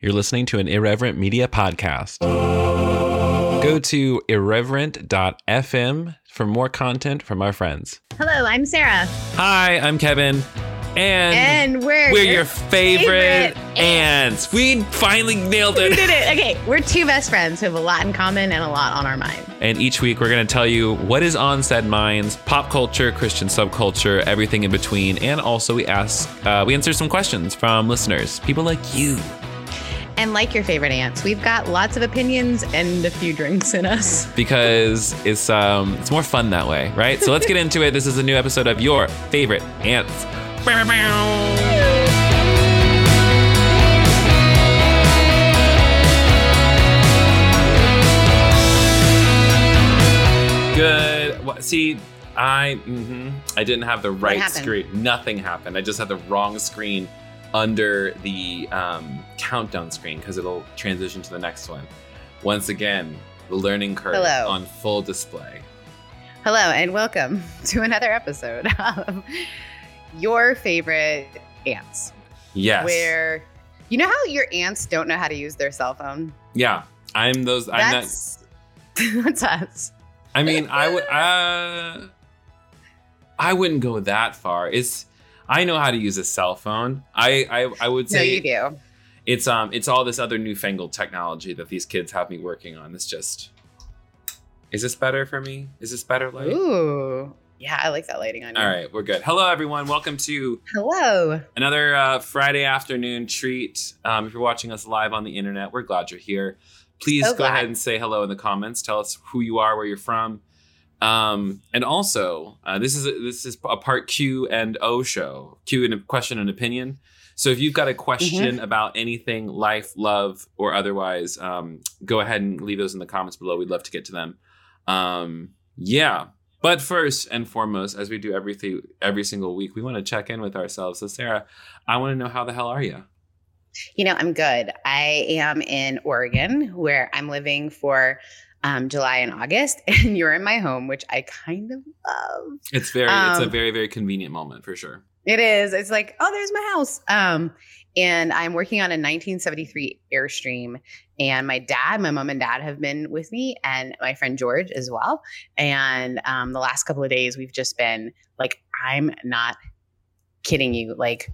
You're listening to an Irreverent Media podcast. Go to irreverent.fm for more content from our friends. Hello, I'm Sarah. Hi, I'm Kevin. And, And we're, we're your favorite, favorite ants. We finally nailed We it. did it. Okay, we're two best friends who have a lot in common and a lot on our mind. And each week we're going to tell you what is on said minds, pop culture, Christian subculture, everything in between, and also we ask, uh, we answer some questions from listeners, people like you. And like your favorite ants, we've got lots of opinions and a few drinks in us. because it's um it's more fun that way, right? So let's get into it. This is a new episode of your favorite ants. Bow, bow, bow. Good. Wha- See, I mhm, I didn't have the right screen. Nothing happened. I just had the wrong screen under the um, countdown screen because it'll transition to the next one. Once again, the learning curve Hello. on full display. Hello, and welcome to another episode of your favorite ants. Yes. Where you know how your ants don't know how to use their cell phone? Yeah. I'm those. I'm not. That's that's us. I mean, I would. Uh, I wouldn't go that far. It's. I know how to use a cell phone. I. I, I would No, say you do. it's um. It's all this other newfangled technology that these kids have me working on. It's just. Is this better for me? Is this better light? Ooh. Yeah, I like that lighting on you. All right, we're good. Hello, everyone. Welcome to Hello. another uh, Friday afternoon treat. Um, if you're watching us live on the internet, we're glad you're here. Please So go ahead and say hello in the comments. Tell us who you are, where you're from, um, and also uh, this is a, this is a part Q and O show. Q and a question and opinion. So if you've got a question Mm-hmm. about anything, life, love, or otherwise, um, go ahead and leave those in the comments below. We'd love to get to them. Um, yeah. But first and foremost, as we do everything every single week, we want to check in with ourselves. So Sarah, I want to know how the hell are you? You know, I'm good. I am in Oregon where I'm living for um, July and August, and you're in my home, which I kind of love. It's very it's a Um, very very convenient moment for sure. It is. It's like, oh, there's my house. Um, and I'm working on a 1973 Airstream. And my dad, my mom and dad have been with me, and my friend George as well. And um, the last couple of days, we've just been like, I'm not kidding you, like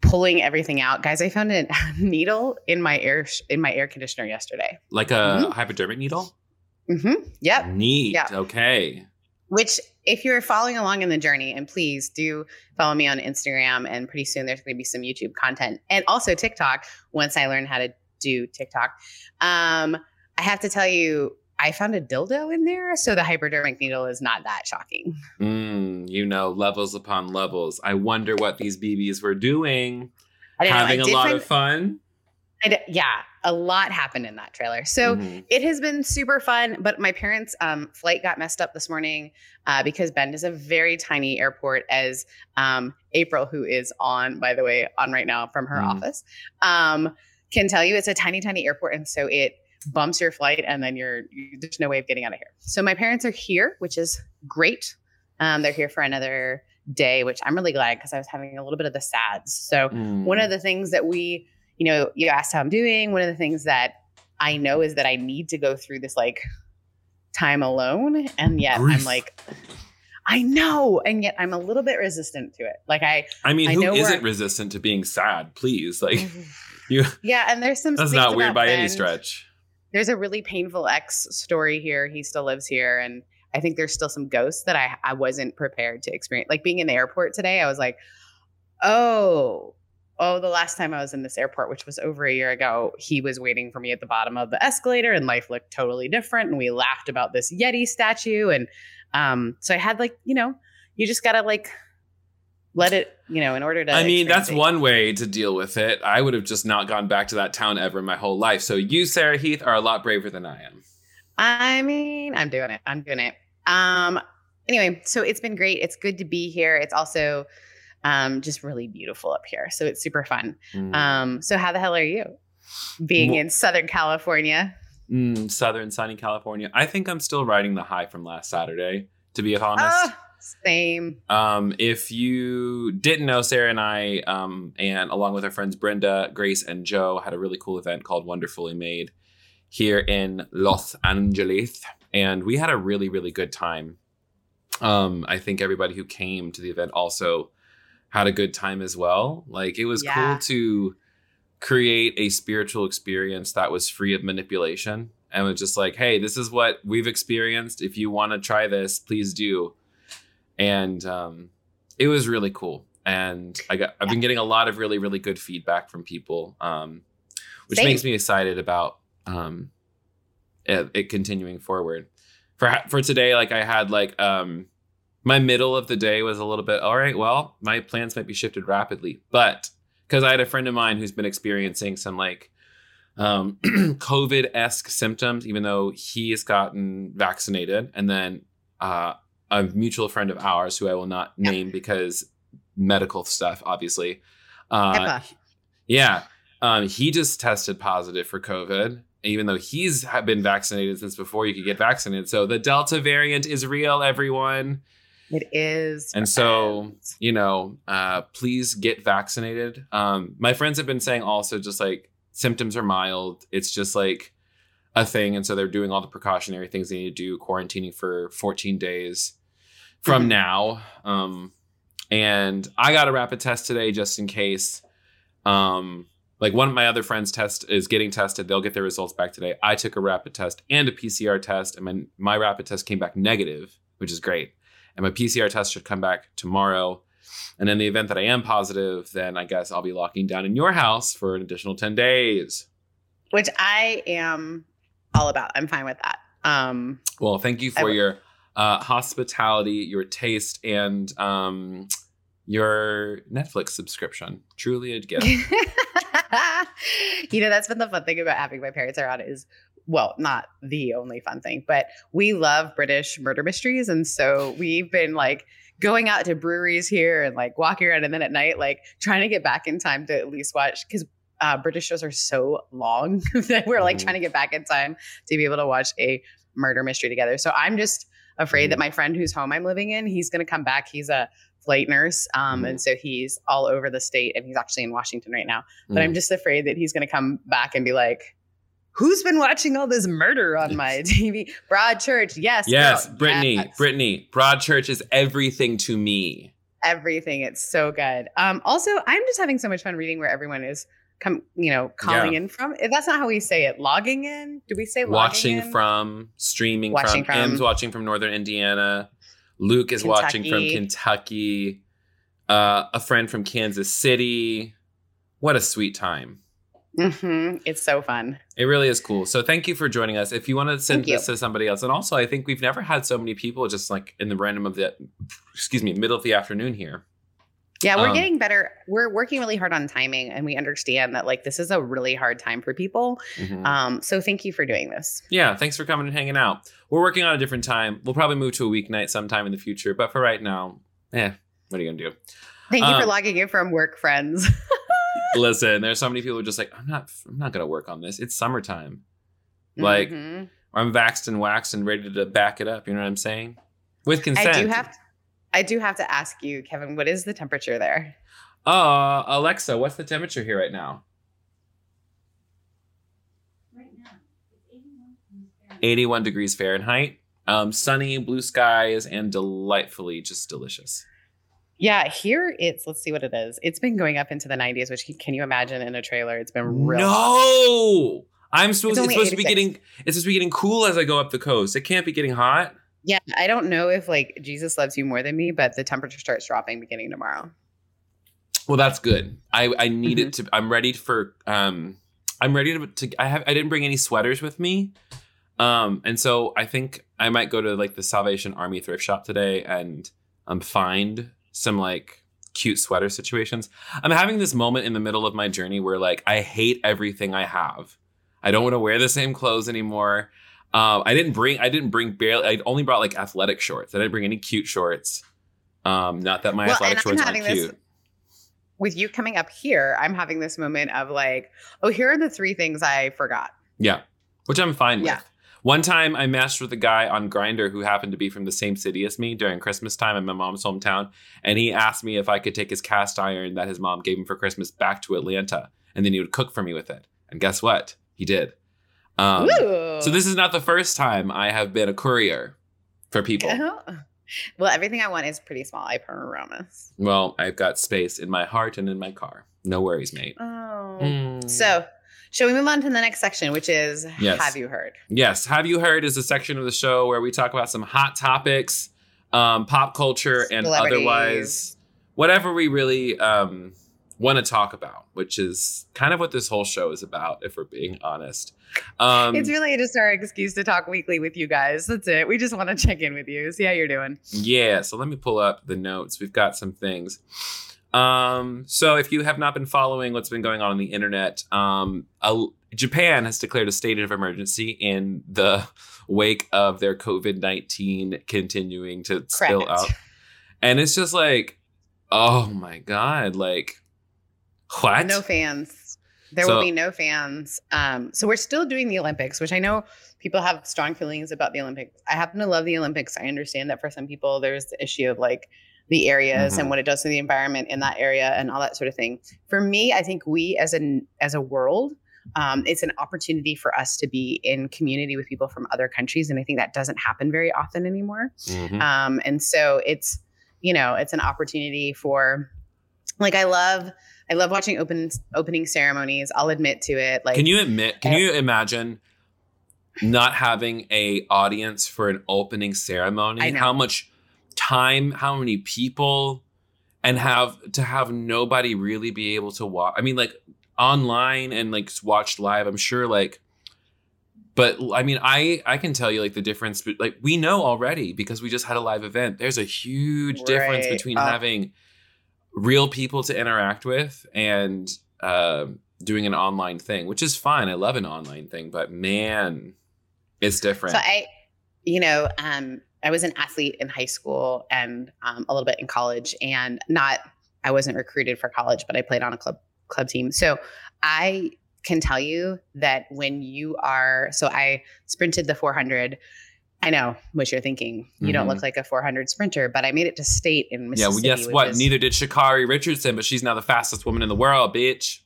pulling everything out, guys. I found a needle in my air in my air conditioner yesterday. Like a hypodermic needle? Hmm Yep. Neat. Yeah. Okay. Which, if you're following along in the journey, and please do follow me on Instagram, and pretty soon there's going to be some YouTube content and also TikTok once I learn how to do TikTok. Um, I have to tell you, I found a dildo in there, so the hypodermic needle is not that shocking. Mm, you know, levels upon levels. I wonder what these BBs were doing. I don't know. Having a lot find- of fun. I d- yeah, a lot happened in that trailer. So Mhm. it has been super fun but my parents um, flight got messed up this morning uh, because bend is a very tiny airport as um, april who is on by the way on right now from her Mm. office um, can tell you it's a tiny tiny airport and so it bumps your flight and then you're you, there's no way of getting out of here so my parents are here which is great um, they're here for another day which i'm really glad because i was having a little bit of the sads so Mm. one of the things that we, you know, you asked how I'm doing. One of the things that I know is that I need to go through this like time alone. And yet I'm like, I know. And yet I'm a little bit resistant to it. Like I, I mean, I who isn't resistant to being sad? Please, like mm-hmm. you. yeah. And there's some, That's not weird by any stretch. There's a really painful ex story here. He still lives here. And I think there's still some ghosts that I, I wasn't prepared to experience. Like being in the airport today, I was like, oh, oh, the last time I was in this airport, which was over a year ago, he was waiting for me at the bottom of the escalator and life looked totally different. And we laughed about this Yeti statue. And um, so I had like, you know, you just got to like let it, you know, in order to. I mean, that's one way to deal with it. I would have just not gone back to that town ever in my whole life. So you, Sarah Heath, are a lot braver than I am. I mean, I'm doing it. I'm doing it. Um, anyway, so it's been great. It's good to be here. It's also um, just really beautiful up here. So it's super fun. Mm. Um, so how the hell are you being Well- in Southern California? Mm, Southern sunny California. I think I'm still riding the high from last Saturday. To be honest, Ah, Same. Um, if you didn't know, Sarah and I, um, and along with our friends Brenda, Grace, and Joe, had a really cool event called Wonderfully Made here in Los Angeles, and we had a really, really good time. Um, I think everybody who came to the event also had a good time as well. Like it was Yeah. cool to create a spiritual experience that was free of manipulation and was just like, hey, this is what we've experienced. If you want to try this, please do. And um, it was really cool. And I got I've been getting a lot of really, really good feedback from people. Um, which Same. makes me excited about um it, it continuing forward. For for today, like I had like um my middle of the day was a little bit all right. Well, my plans might be shifted rapidly, but because I had a friend of mine who's been experiencing some like um, COVID esque symptoms, even though he has gotten vaccinated, and then uh, a mutual friend of ours who I will not name because medical stuff, obviously. Uh, yeah, um, he just tested positive for COVID, even though he's been vaccinated since before you could get vaccinated. So the Delta variant is real, everyone. It is. And so, you know, uh, please get vaccinated. Um, my friends have been saying also just like symptoms are mild. It's just like a thing. And so they're doing all the precautionary things they need to do, quarantining for 14 days from Mhm. now. Um, and I got a rapid test today just in case. Um, like one of my other friends' test is getting tested. They'll get their results back today. I took a rapid test and a PCR test, and my, my rapid test came back negative, which is great. And my PCR test should come back tomorrow. And in the event that I am positive, then I guess I'll be locking down in your house for an additional 10 days. which I am all about. I'm fine with that. Um, Well, thank you for your uh, hospitality, your taste, and um, your Netflix subscription. Truly a gift. you know, that's been the fun thing about having my parents around is well, not the only fun thing, but we love British murder mysteries. And so we've been like going out to breweries here and like walking around and then at night, like trying to get back in time to at least watch because uh, British shows are so long that we're like Mhm. trying to get back in time to be able to watch a murder mystery together. So I'm just afraid that my friend whose home I'm living in, he's going to come back. He's a flight nurse. Um, Mhm. And so he's all over the state and he's actually in Washington right now. But I'm Mm. just afraid that he's going to come back and be like, Who's been watching all this murder on my TV? Broadchurch, yes. yes, girl, Brittany, yes. Brittany, Broadchurch is everything to me. Everything. It's so good. Um, also, I'm just having so much fun reading where everyone is come, you know, calling Yeah. in from. If That's not how we say it. Logging in? Do we say watching in? from, streaming Watching from. from- M's watching from Northern Indiana. Luke is watching from Kentucky. Kentucky. Uh, a friend from Kansas City. What a sweet time. Mhm. It's so fun. It really is cool. So thank you for joining us. If you want to send Thank you. this to somebody else, and also I think we've never had so many people just like in the random of the, excuse me, middle of the afternoon here. Yeah, we're Um, getting better. We're working really hard on timing, and we understand that like this is a really hard time for people. Mhm. Um, so thank you for doing this. yeah, thanks for coming and hanging out. We're working on a different time. We'll probably move to a weeknight sometime in the future, but for right now, eh, what are you gonna do? Thank you for Um, logging in from work, friends. Listen, there's so many people who are just like, I'm not, I'm not gonna work on this. It's summertime. Like, Mhm. I'm vaxxed and waxed and ready to back it up. You know what I'm saying? With consent. I do have, I do have to ask you, Kevin, what is the temperature there? Uh, Alexa, what's the temperature here right now? Right now, it's 81 degrees Fahrenheit. 81 degrees Fahrenheit. Um, sunny, blue skies, and delightfully just delicious. Yeah, here it's. Let's see what it is. It's been going up into the 90s, which can you imagine in a trailer? It's been real. no, I'm supposed. It's, only supposed to be getting. It's supposed to be getting cool as I go up the coast. It can't be getting hot. Yeah, I don't know if like Jesus loves you more than me, but the temperature starts dropping beginning tomorrow. Well, that's good. I I need Mm-hmm. it to. I'm ready for. Um, I'm ready to. to I have. I didn't bring any sweaters with me. Um, and so I think I might go to like the Salvation Army thrift shop today and um find some like cute sweater situations. I'm having this moment in the middle of my journey where like I hate everything I have. I don't want to wear the same clothes anymore. Um, I didn't bring. I didn't bring barely. I only brought like athletic shorts. I didn't bring any cute shorts. Um, not that my Well, athletic shorts aren't having this- cute. With you coming up here, I'm having this moment of like, oh, here are the three things I forgot. Yeah, which I'm fine Yeah. with. One time I matched with a guy on Grindr who happened to be from the same city as me during Christmas time in my mom's hometown. And he asked me if I could take his cast iron that his mom gave him for Christmas back to Atlanta. And then he would cook for me with it. And guess what? He did. Um, so this is not the first time I have been a courier for people. well, everything I want is pretty small. I promise. Well, I've got space in my heart and in my car. No worries, mate. Oh. Mm. So, shall we move on to the next section, which is Yes. Have you heard? Yes, have you heard is a section of the show where we talk about some hot topics, um, pop culture, and otherwise whatever we really um, want to talk about, which is kind of what this whole show is about, if we're being honest. Um, it's really just our excuse to talk weekly with you guys. That's it. We just want to check in with you, see how you're doing. Yeah, so let me pull up the notes. We've got some things. Um, so if you have not been following what's been going on on the internet, um, a- Japan has declared a state of emergency in the wake of their COVID nineteen continuing to spill out, and it's just like, oh my god, like what? No fans. There So- will be no fans. Um, so we're still doing the Olympics, which I know people have strong feelings about the Olympics. I happen to love the Olympics. I understand that for some people, there's the issue of like the areas Mhm. and what it does to the environment in that area and all that sort of thing. For me, I think we as an as a world, um, it's an opportunity for us to be in community with people from other countries, and I think that doesn't happen very often anymore. Mhm. Um, and so it's, you know, it's an opportunity for like I love I love watching open opening ceremonies. I'll admit to it. Like can you admit? Can you imagine not having a audience for an opening ceremony? How much time? How many people? And have to have nobody really be able to watch. I mean, like online and like watched live. I'm sure, like, but I mean, I I can tell you like the difference. But like we know already because we just had a live event. There's a huge difference between Uh, having real people to interact with and uh, doing an online thing, which is fine. I love an online thing, but man, it's different. So I, you know, um, I was an athlete in high school and um, a little bit in college, and not. I wasn't recruited for college, but I played on a club club team. So I can tell you that when you are, so I sprinted the 400. I know what you're thinking. You don't Mhm. look like a 400 sprinter, but I made it to state in yeah, Mississippi. well, guess what? is Neither did Sha'Carri Richardson, but she's now the fastest woman in the world, bitch.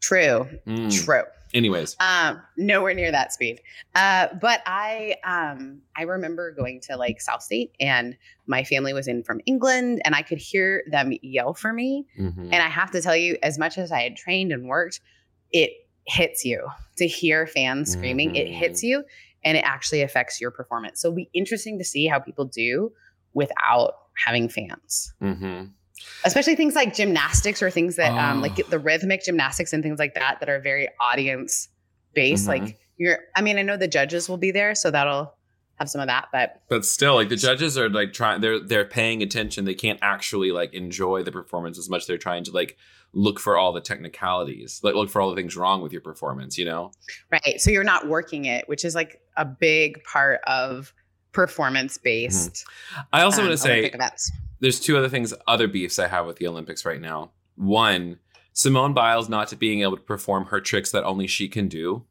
True. Mm. True. Anyways, um nowhere near that speed uh but i um i remember going to like south state and my family was in from england and i could hear them yell for me Mhm. and i have to tell you as much as i had trained and worked it hits you to hear fans screaming it Mhm. hits you and it actually affects your performance so it'll be interesting to see how people do without having fans Mhm. Especially things like gymnastics or things that um Oh. like the rhythmic gymnastics and things like that that are very audience based Mhm. like you're i mean i know the judges will be there so that'll have some of that but But still, like the judges are like trying. They're they're paying attention. They can't actually like enjoy the performance as much. They're trying to like look for all the technicalities, like look for all the things wrong with your performance. You know. right so you're not working it which is like a big part of performance based I also want to say events there's two other things, other beefs I have with the Olympics right now. One, Simone Biles not to being able to perform her tricks that only she can do.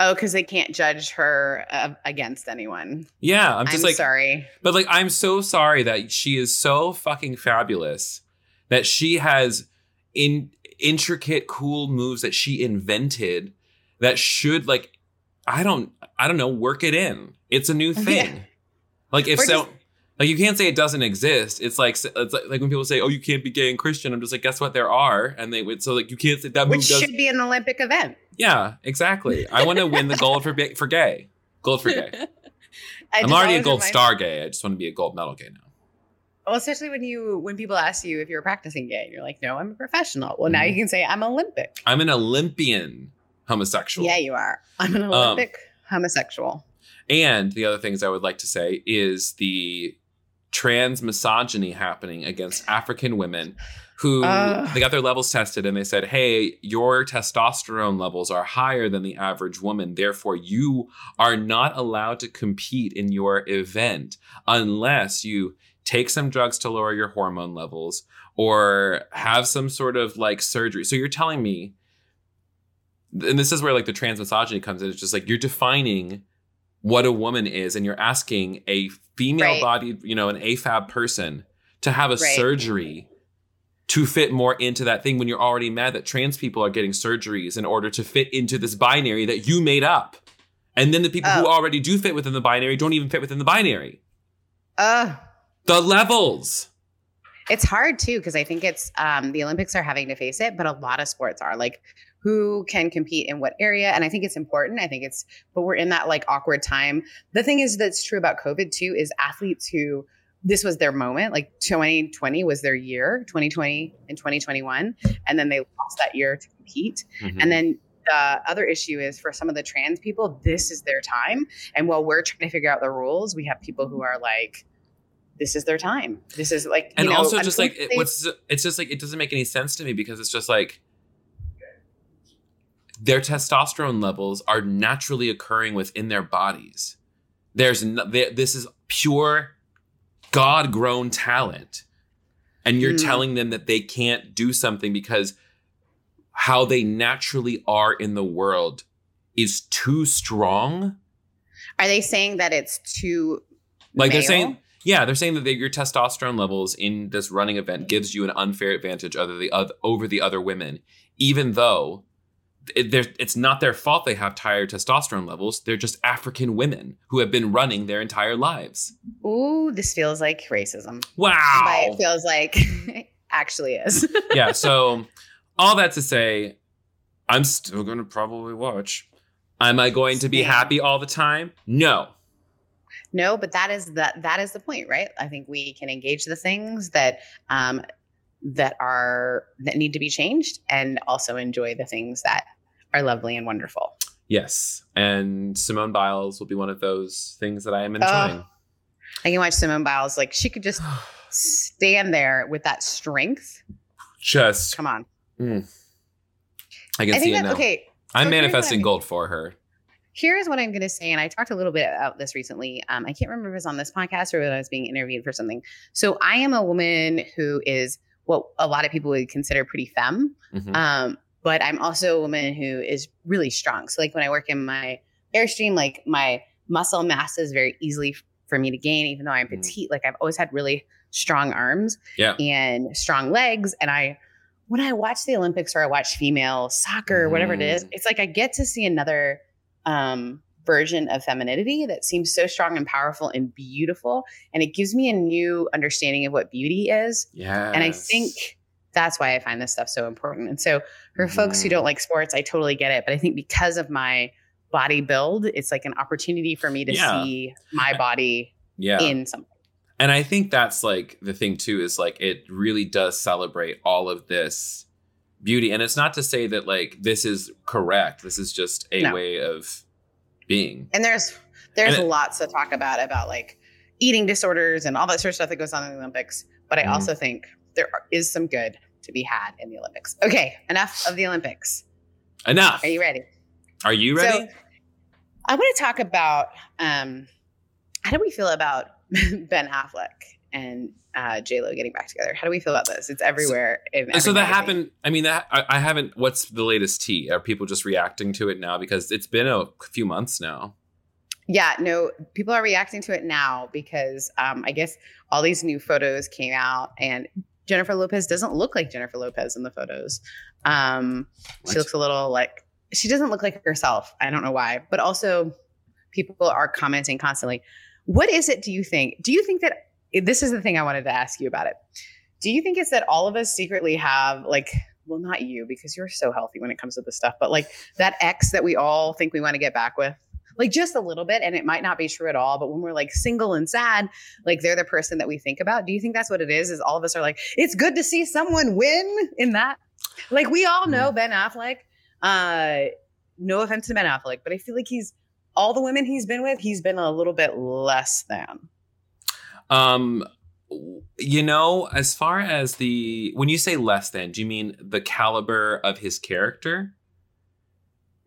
oh because they can't judge her uh, against anyone Yeah, I'm i'm, just like, sorry but like, I'm so sorry that she is so fucking fabulous that she has in intricate, cool moves that she invented that should like, I don't, I don't know, work it in. It's a new thing. Like if Or so. just- like you can't say it doesn't exist. It's like it's like, like when people say, "Oh, you can't be gay and Christian." I'm just like, guess what? There are, and they would. So like you can't say that move which does. should be an olympic event Yeah, exactly. I want to win the gold for for gay. Gold for gay. I I'm already a gold remind- star gay. I just want to be a gold medal gay now. Well, especially when you when people ask you if you're practicing gay, and you're like, no, I'm a professional. Well, now Mhm. you can say I'm Olympic. I'm an Olympian homosexual. Yeah, you are. I'm an Um, Olympic homosexual. And the other things I would like to say is the trans misogyny happening against African women who Ugh. they got their levels tested and they said, "Hey, your testosterone levels are higher than the average woman. Therefore, you are not allowed to compete in your event unless you take some drugs to lower your hormone levels or have some sort of like surgery." So you're telling me and this is where like the trans misogyny comes in. It's just like you're defining what a woman is and you're asking a female Right. bodied, you know, an AFAB person to have a Right. surgery to fit more into that thing when you're already mad that trans people are getting surgeries in order to fit into this binary that you made up. And then the people who Oh. already do fit within the binary don't even fit within the binary. Ugh. The levels. It's hard too because I think it's um, the Olympics are having to face it, but a lot of sports are like who can compete in what area, and I think it's important. I think it's, but we're in that like awkward time. The thing is that's true about COVID too is athletes who this was their moment, like 2020 was their year, 2020 and 2021, and then they lost that year to compete, Mhm. and then. The other issue is for some of the trans people, this is their time. And while we're trying to figure out the rules, we have people who are like, this is their time. This is like, you and know, also just like it, what's it's just like it doesn't make any sense to me because it's just like their testosterone levels are naturally occurring within their bodies. There's no, they, this is pure god grown talent. And you're Mm. telling them that they can't do something because how they naturally are in the world is too strong? Are they saying that it's too like they're saying yeah they're saying that they, your testosterone levels in this running event gives you an unfair advantage over the oth- over the other women even though it, they're- it's not their fault they have higher testosterone levels. They're just african women who have been running their entire lives. Ooh, this feels like racism. wow. But it feels like it actually is. yeah so all that to say i'm still going to probably watch. Am i going to be happy all the time? No. No, but that is the that is the point, right? I think we can engage the things that um that are that need to be changed and also enjoy the things that are lovely and wonderful. yes and simone biles will be one of those things that i am enjoying I can watch Simone Biles like she could just stand there with that strength. just Come on. I can I see it now. okay, I'm so manifesting gold for her. here's what I'm going to say, and I talked a little bit about this recently. Um, I can't remember if it was on this podcast or when I was being interviewed for something. So I am a woman who is what a lot of people would consider pretty femme, Mhm. um, but I'm also a woman who is really strong. So like when I work in my airstream, like my muscle mass is very easily f- for me to gain, even though I'm Mhm. petite. Like I've always had really strong arms Yeah. and strong legs, and I. When I watch the Olympics or I watch female soccer, whatever it is, Mhm. it's like I get to see another um, version of femininity that seems so strong and powerful and beautiful. And it gives me a new understanding of what beauty is. Yeah. And I think that's why I find this stuff so important. And so for folks who Mhm. don't like sports, I totally get it. But I think because of my body build, it's like an opportunity for me to Yeah. see my body yeah. in something. and I think that's like the thing too is like it really does celebrate all of this beauty. And it's not to say that like this is correct. This is just a No. way of being. And there's there's And it- lots to talk about about like eating disorders and all that sort of stuff that goes on in the Olympics. But I Mhm. also think there is some good to be had in the Olympics. Okay, enough of the Olympics. Enough. Are you ready? Are you ready? So I want to talk about um, how do we feel about Ben Affleck and uh, J Lo getting back together? How do we feel about this? It's everywhere. in so that happened. I mean, that I, I haven't. What's the latest tea? Are people just reacting to it now because it's been a few months now? Yeah, no, people are reacting to it now because um, I guess all these new photos came out and Jennifer Lopez doesn't look like Jennifer Lopez in the photos. Um, she looks a little like she doesn't look like herself. I don't know why, but also people are commenting constantly. What is it? Do you think? Do you think that this is the thing I wanted to ask you about it? Do you think it's that all of us secretly have like, well, not you because you're so healthy when it comes to this stuff, but like that ex that we all think we want to get back with? Like just a little bit and it might not be true at all but when we're like single and sad like they're the person that we think about. Do you think that's what it is is all of us are like it's good to see someone win in that? Like we all know ben affleck uh no offense to ben affleck but i feel like he's all the women he's been with he's been a little bit less than. Um, you know, as far as the when you say less than, do you mean the caliber of his character?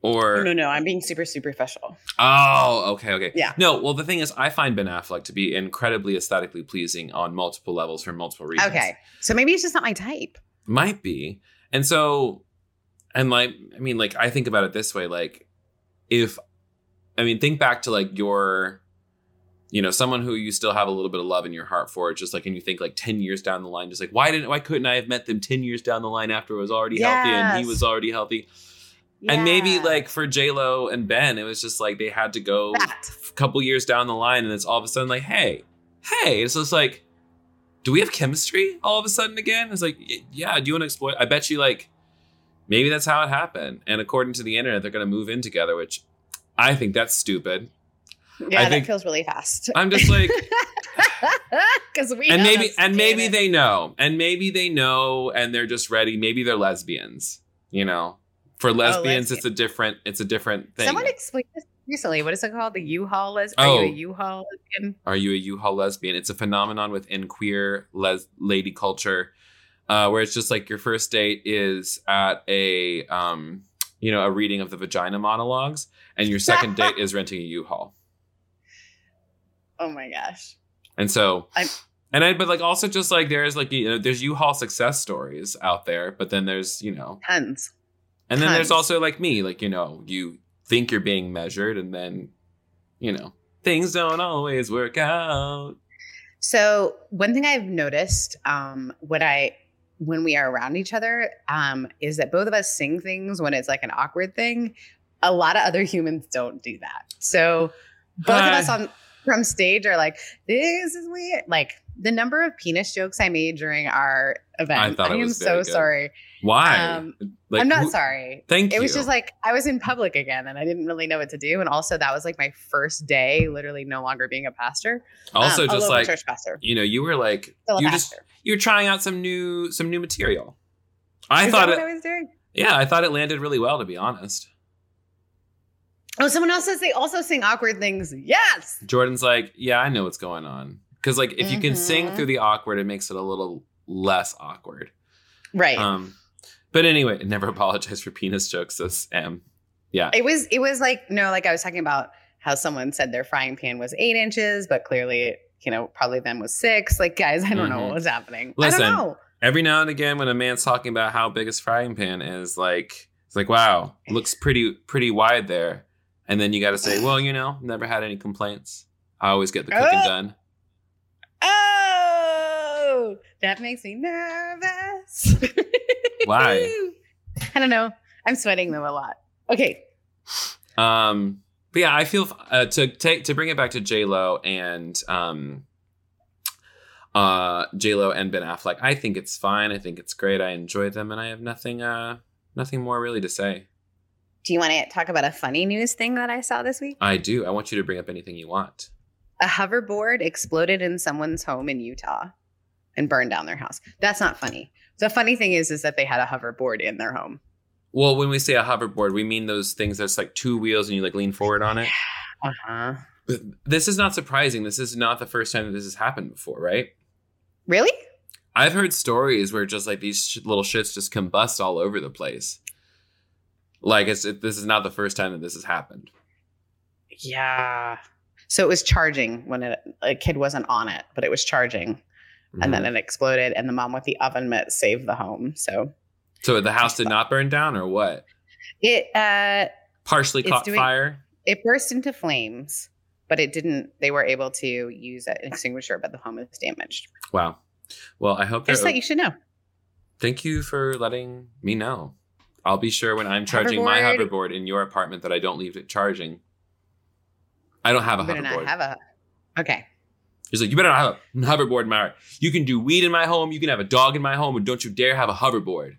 Or no no no i'm being super superficial oh, okay, okay, Yeah. No, well, the thing is, I find Ben Affleck to be incredibly aesthetically pleasing on multiple levels for multiple reasons. okay so maybe it's just not my type might be, and so, and like, I mean, like, I think about it this way: like, if I mean, think back to like your, you know, someone who you still have a little bit of love in your heart for. Just like, and you think like ten years down the line, just like, why didn't, why couldn't I have met them ten years down the line after I was already healthy and he was already healthy? And maybe like for J Lo and Ben, it was just like they had to go that. a couple years down the line, and it's all of a sudden like, hey, hey, it's just like, do we have chemistry all of a sudden again? It's like, yeah, do you want to explore? I bet you like maybe that's how it happened. And according to the internet, they're going to move in together, which I think that's stupid. Yeah, I that feels really fast. I'm just like, Because we and maybe and maybe canon. they know, and maybe they know, and they're just ready. Maybe they're lesbians. You know, for lesbians, it's a different it's a different thing. Someone explained this recently. What is it called? The U-Haul les- Oh. Are you a U-Haul lesbian? Are you a U-Haul lesbian? It's a phenomenon within queer les- lady culture, uh, where it's just like your first date is at a, um, you know, a reading of the vagina monologues, and your second date is renting a U-Haul. Oh my gosh. And so, I'm- and I, but like also just like there's like you know there's U-Haul success stories out there, but then there's you know, Tons. And then there's also like me, like you know, you think you're being measured, and then, you know, things don't always work out. So one thing I've noticed, um, when I when we are around each other, um, is that both of us sing things when it's like an awkward thing. A lot of other humans don't do that. So both of us on from stage are like, "This is weird." Like the number of penis jokes I made during our event. I thought it am was so good. sorry. Why? Um, like, I'm not who- sorry. Thank It you. It was just like I was in public again and I didn't really know what to do. And also that was like my first day, literally no longer being a pastor. also Um, just like church pastor. you know you were like you just you were trying out some new some new material. I Is thought it. I was doing? yeah, I thought it landed really well to be honest. Oh, someone else says they also sing awkward things. Yes. Jordan's like, yeah, I know what's going on because like if you can sing Mhm. through the awkward, it makes it a little less awkward. Right. Um, but anyway, never apologize for penis jokes. Says M. Yeah, it was it was like no, like I was talking about how someone said their frying pan was eight inches, but clearly, you know, probably them was six. Like, guys, I don't know Mhm. what was happening. Listen, I don't know. every now and again when a man's talking about how big his frying pan is, like it's like, wow, looks pretty pretty wide there. And then you got to say, well, you know, never had any complaints. I always get the cooking Oh. done. Oh, that makes me nervous. Why? I don't know. I'm sweating them a lot. Okay. Um, but yeah, I feel uh, to take to bring it back to J Lo and um, uh, J Lo and Ben Affleck. I think it's fine. I think it's great. I enjoy them, and I have nothing uh nothing more really to say. Do you want to talk about a funny news thing that I saw this week? I do. I want you to bring up anything you want. A hoverboard exploded in someone's home in Utah and burned down their house. That's not funny. The funny thing is, is that they had a hoverboard in their home. Well, when we say a hoverboard, we mean those things that's like two wheels and you like lean forward on it. Uh huh. This is not surprising. This is not the first time that this has happened before, right? Really? I've heard stories where just like these sh- little shits just combust all over the place. Like it's it, this is not the first time that this has happened. Yeah. So it was charging when it, a kid wasn't on it, but it was charging, and then Mhm. it exploded, and the mom with the oven mitt saved the home. So so the house did not burn down, or what? it uh Partially caught doing- fire. it burst into flames, but it didn't. They were able to use an extinguisher, but the home was damaged. Wow. Well, I hope. Just that you should know. Thank you for letting me know. I'll be sure when I'm charging my Hoverboard. hoverboard in your apartment that I don't leave it charging. I don't have a hoverboard. not have a. Okay. He's like, you better not have a hoverboard in my. You can do weed in my home. You can have a dog in my home, and don't you dare have a hoverboard.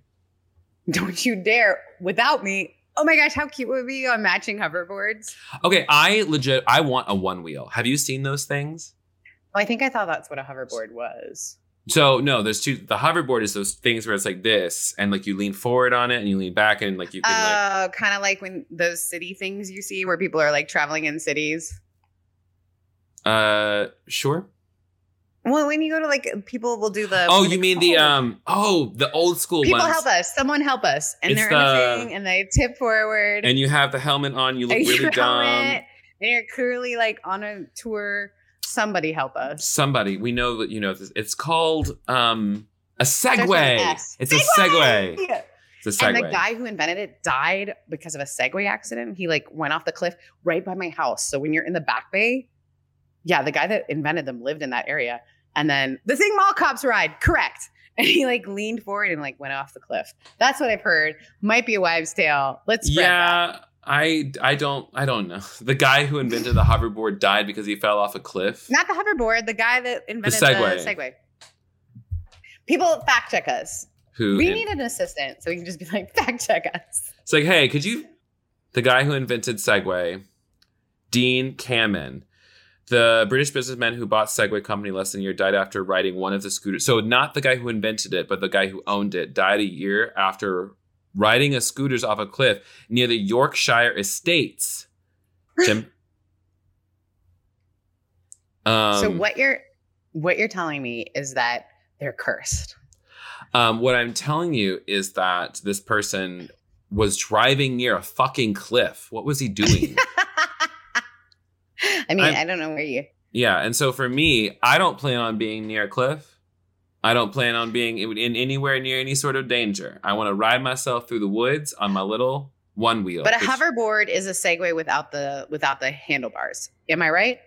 Don't you dare without me. Oh my gosh, how cute would it be on matching hoverboards? Okay, I legit. I want a one wheel. Have you seen those things? Oh, I think I thought that's what a hoverboard was. So no, there's two. The hoverboard is those things where it's like this, and like you lean forward on it, and you lean back, and like you can like. Oh, kind of like when those city things you see where people are like traveling in cities. Uh, sure. Well, when you go to like people will do the. Oh, you mean the um? Oh, the old school People ones. help us. Someone help us, and It's they're in a the- thing, and they tip forward. And you have the helmet on. You look and really dumb. helmet, and you're clearly like on a tour. Somebody help us. Somebody we know that you know this. It's called um a with an Segway. It's a Segway. Yeah. It's a And segue. the guy who invented it died because of a Segway accident. He like went off the cliff right by my house. So when you're in the back bay, yeah, the guy that invented them lived in that area. And then the thing mall cops ride, correct. And he like leaned forward and like went off the cliff. That's what I've heard. Might be a wives' tale. Let's spread that. yeah, I I don't I don't know. The guy who invented the hoverboard died because he fell off a cliff. Not the hoverboard, the guy that invented the Segway. Segway. People fact check us. Who We in- need an assistant so we can just be like, fact check us. It's like, hey, could you? The guy who invented Segway, Dean Kamen, the British businessman who bought Segway company less than a year, died after riding one of the scooters. So not the guy who invented it, but the guy who owned it, died a year after riding a scooters off a cliff near the Yorkshire Estates. Tim. Um, so what you're what you're telling me is that they're cursed. Um, what I'm telling you is that this person was driving near a fucking cliff. What was he doing? I mean, I'm- I don't know where you. yeah, and so for me, I don't plan on being near a cliff. I don't plan on being in, in anywhere near any sort of danger. I want to ride myself through the woods on my little one wheel. But a which- hoverboard is a Segway without the without the handlebars. Am I right?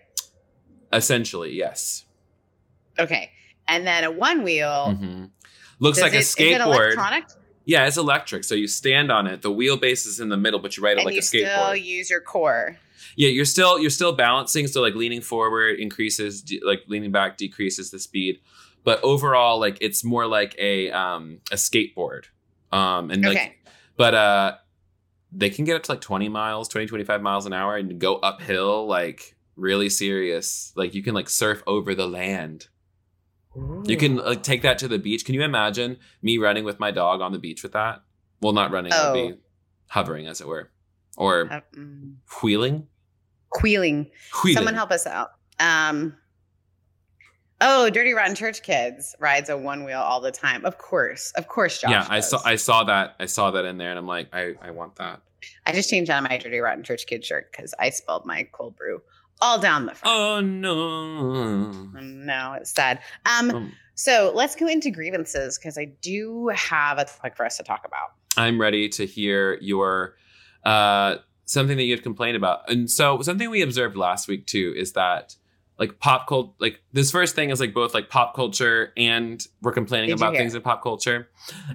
essentially, yes. Okay. And then a one wheel. Mhm. Looks like a it- Is it skateboard. electronic? yeah, it's electric. So you stand on it. The wheelbase is in the middle, but you ride it And like you a skateboard. still use your core. Yeah, you're still you're still balancing. So like leaning forward increases, de- like leaning back decreases the speed. But overall, like it's more like a um a skateboard. Um and like Okay. but uh they can get up to like 20 miles, 20, 25 miles an hour and go uphill like really serious. Like you can like surf over the land. You can like take that to the beach. Can you imagine me running with my dog on the beach with that? Well, not running, I'll Oh. be hovering as it were. Or Uh, mm. wheeling. Wheeling. Wheeling. Someone help us out. Um. Oh, Dirty Rotten Church Kids rides a one wheel all the time. Of course, of course, Josh. yeah, I saw. I saw that I saw that in there, and I'm like, I I want that. I just changed out of my Dirty Rotten Church Kid shirt because I spilled my cold brew all down the front. Oh no. No, it's sad. Um, Um, so let's go into grievances because I do have a topic for us to talk about. I'm ready to hear your uh something that you had complained about, and so something we observed last week too is that like pop culture, like this first thing is like both like pop culture and we're complaining Did about things in pop culture,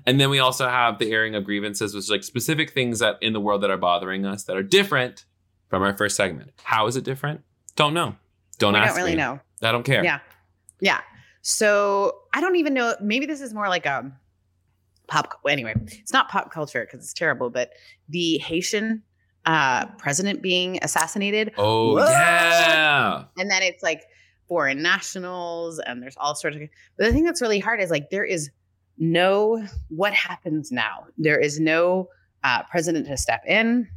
and then we also have the airing of grievances, which is like specific things that in the world that are bothering us that are different from our first segment. How is it different? Don't know. Don't we ask I don't really me. know. I don't care. Yeah. Yeah. So I don't even know. Maybe this is more like a pop. Anyway, it's not pop culture because it's terrible, but the Haitian uh, president being assassinated. Oh What? yeah. And then it's like foreign nationals and there's all sorts of. But the thing that's really hard is like there is no what happens now. There is no uh, president to step in.